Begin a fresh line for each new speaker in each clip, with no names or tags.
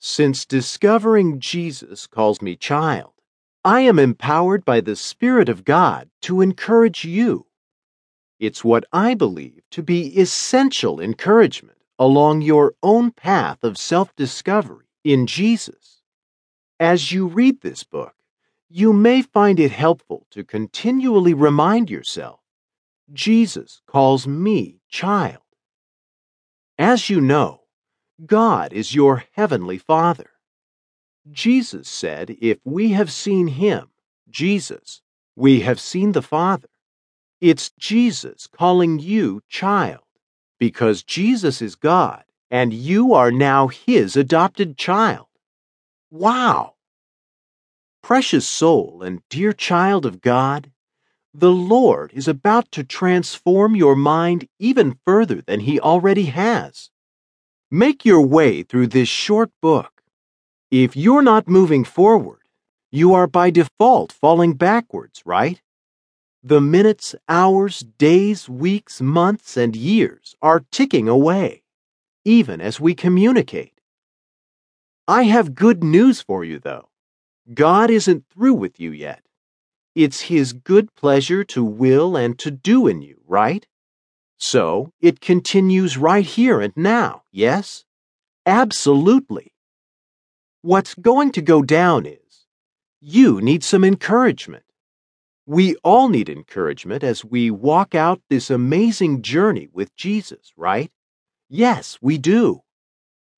Since discovering Jesus calls me child, I am empowered by the Spirit of God to encourage you. It's what I believe to be essential encouragement along your own path of self discovery in Jesus. As you read this book, you may find it helpful to continually remind yourself Jesus calls me child. As you know, God is your heavenly Father. Mm-hmm. Jesus said, If we have seen Him, Jesus, we have seen the Father. It's Jesus calling you child, because Jesus is God and you are now His adopted child. Wow! Precious soul and dear child of God, the Lord is about to transform your mind even further than He already has. Make your way through this short book. If you're not moving forward, you are by default falling backwards, right? The minutes, hours, days, weeks, months, and years are ticking away, even as we communicate. I have good news for you, though. God isn't through with you yet. It's His good pleasure to will and to do in you, right? So it continues right here and now, yes? Absolutely. What's going to go down is you need some encouragement. We all need encouragement as we walk out this amazing journey with Jesus, right? Yes, we do.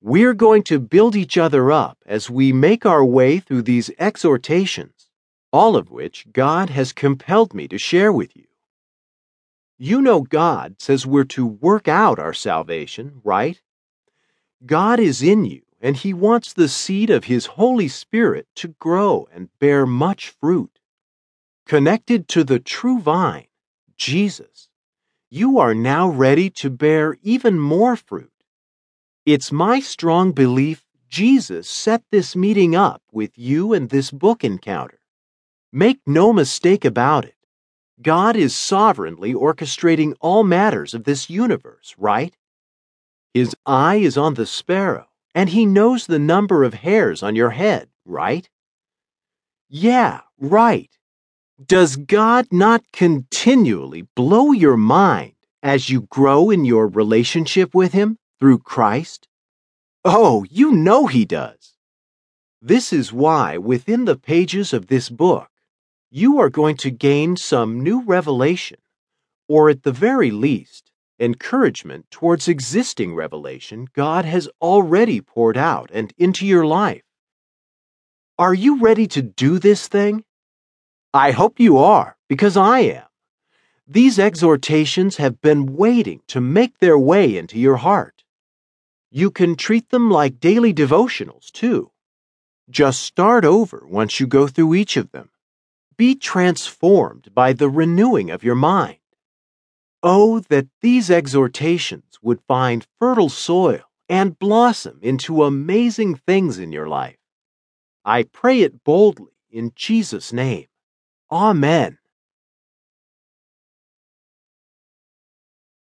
We're going to build each other up as we make our way through these exhortations, all of which God has compelled me to share with you. You know God says we're to work out our salvation, right? God is in you, and He wants the seed of His Holy Spirit to grow and bear much fruit. Connected to the true vine, Jesus, you are now ready to bear even more fruit. It's my strong belief Jesus set this meeting up with you and this book encounter. Make no mistake about it. God is sovereignly orchestrating all matters of this universe, right? His eye is on the sparrow, and he knows the number of hairs on your head, right? Yeah, right. Does God not continually blow your mind as you grow in your relationship with Him through Christ? Oh, you know He does. This is why within the pages of this book, you are going to gain some new revelation, or at the very least, encouragement towards existing revelation God has already poured out and into your life. Are you ready to do this thing? I hope you are, because I am. These exhortations have been waiting to make their way into your heart. You can treat them like daily devotionals, too. Just start over once you go through each of them. Be transformed by the renewing of your mind. Oh, that these exhortations would find fertile soil and blossom into amazing things in your life. I pray it boldly in Jesus' name. Amen.